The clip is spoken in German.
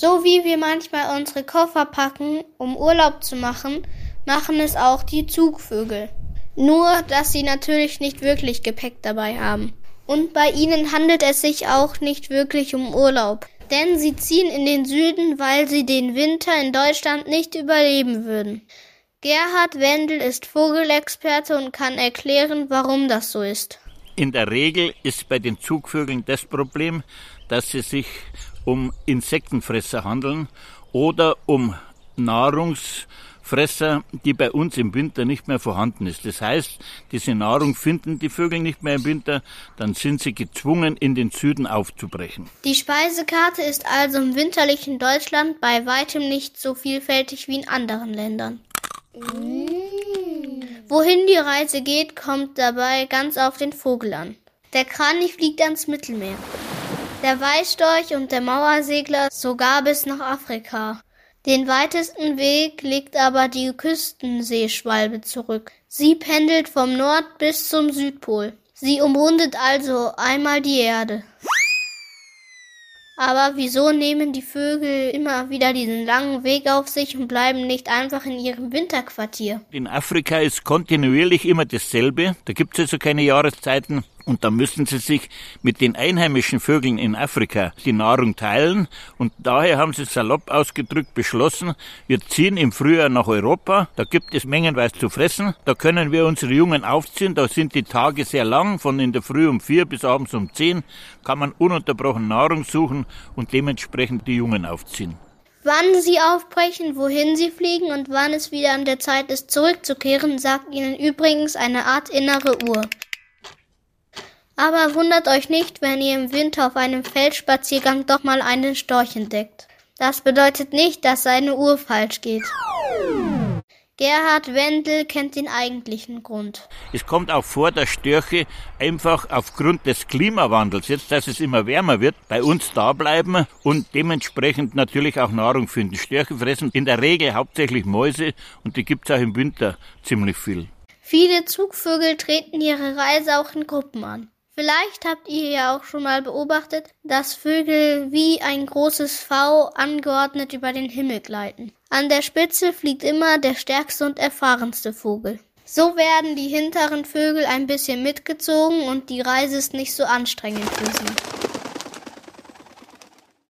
So wie wir manchmal unsere Koffer packen, um Urlaub zu machen, machen es auch die Zugvögel. Nur, dass sie natürlich nicht wirklich Gepäck dabei haben. Und bei ihnen handelt es sich auch nicht wirklich um Urlaub. Denn sie ziehen in den Süden, weil sie den Winter in Deutschland nicht überleben würden. Gerhard Wendel ist Vogelexperte und kann erklären, warum das so ist. In der Regel ist bei den Zugvögeln das Problem, dass sie sich um Insektenfresser handeln oder um Nahrungs Fresser, die bei uns im Winter nicht mehr vorhanden ist. Das heißt, diese Nahrung finden die Vögel nicht mehr im Winter, dann sind sie gezwungen, in den Süden aufzubrechen. Die Speisekarte ist also im winterlichen Deutschland bei weitem nicht so vielfältig wie in anderen Ländern. Mm. Wohin die Reise geht, kommt dabei ganz auf den Vogel an. Der Kranich fliegt ans Mittelmeer. Der Weißstorch und der Mauersegler sogar bis nach Afrika. Den weitesten Weg legt aber die Küstenseeschwalbe zurück. Sie pendelt vom Nord- bis zum Südpol. Sie umrundet also einmal die Erde. Aber wieso nehmen die Vögel immer wieder diesen langen Weg auf sich und bleiben nicht einfach in ihrem Winterquartier? In Afrika ist kontinuierlich immer dasselbe. Da gibt es also keine Jahreszeiten. Und da müssen sie sich mit den einheimischen Vögeln in Afrika die Nahrung teilen. Und daher haben sie salopp ausgedrückt beschlossen, wir ziehen im Frühjahr nach Europa. Da gibt es mengenweise zu fressen. Da können wir unsere Jungen aufziehen. Da sind die Tage sehr lang. Von in der Früh um vier bis abends um zehn kann man ununterbrochen Nahrung suchen und dementsprechend die Jungen aufziehen. Wann sie aufbrechen, wohin sie fliegen und wann es wieder an der Zeit ist, zurückzukehren, sagt ihnen übrigens eine Art innere Uhr. Aber wundert euch nicht, wenn ihr im Winter auf einem Feldspaziergang doch mal einen Storch entdeckt. Das bedeutet nicht, dass seine Uhr falsch geht. Gerhard Wendel kennt den eigentlichen Grund. Es kommt auch vor, dass Störche einfach aufgrund des Klimawandels, jetzt dass es immer wärmer wird, bei uns da bleiben und dementsprechend natürlich auch Nahrung finden. Störche fressen in der Regel hauptsächlich Mäuse und die gibt es auch im Winter ziemlich viel. Viele Zugvögel treten ihre Reise auch in Gruppen an. Vielleicht habt ihr ja auch schon mal beobachtet, dass Vögel wie ein großes V angeordnet über den Himmel gleiten. An der Spitze fliegt immer der stärkste und erfahrenste Vogel. So werden die hinteren Vögel ein bisschen mitgezogen und die Reise ist nicht so anstrengend für sie.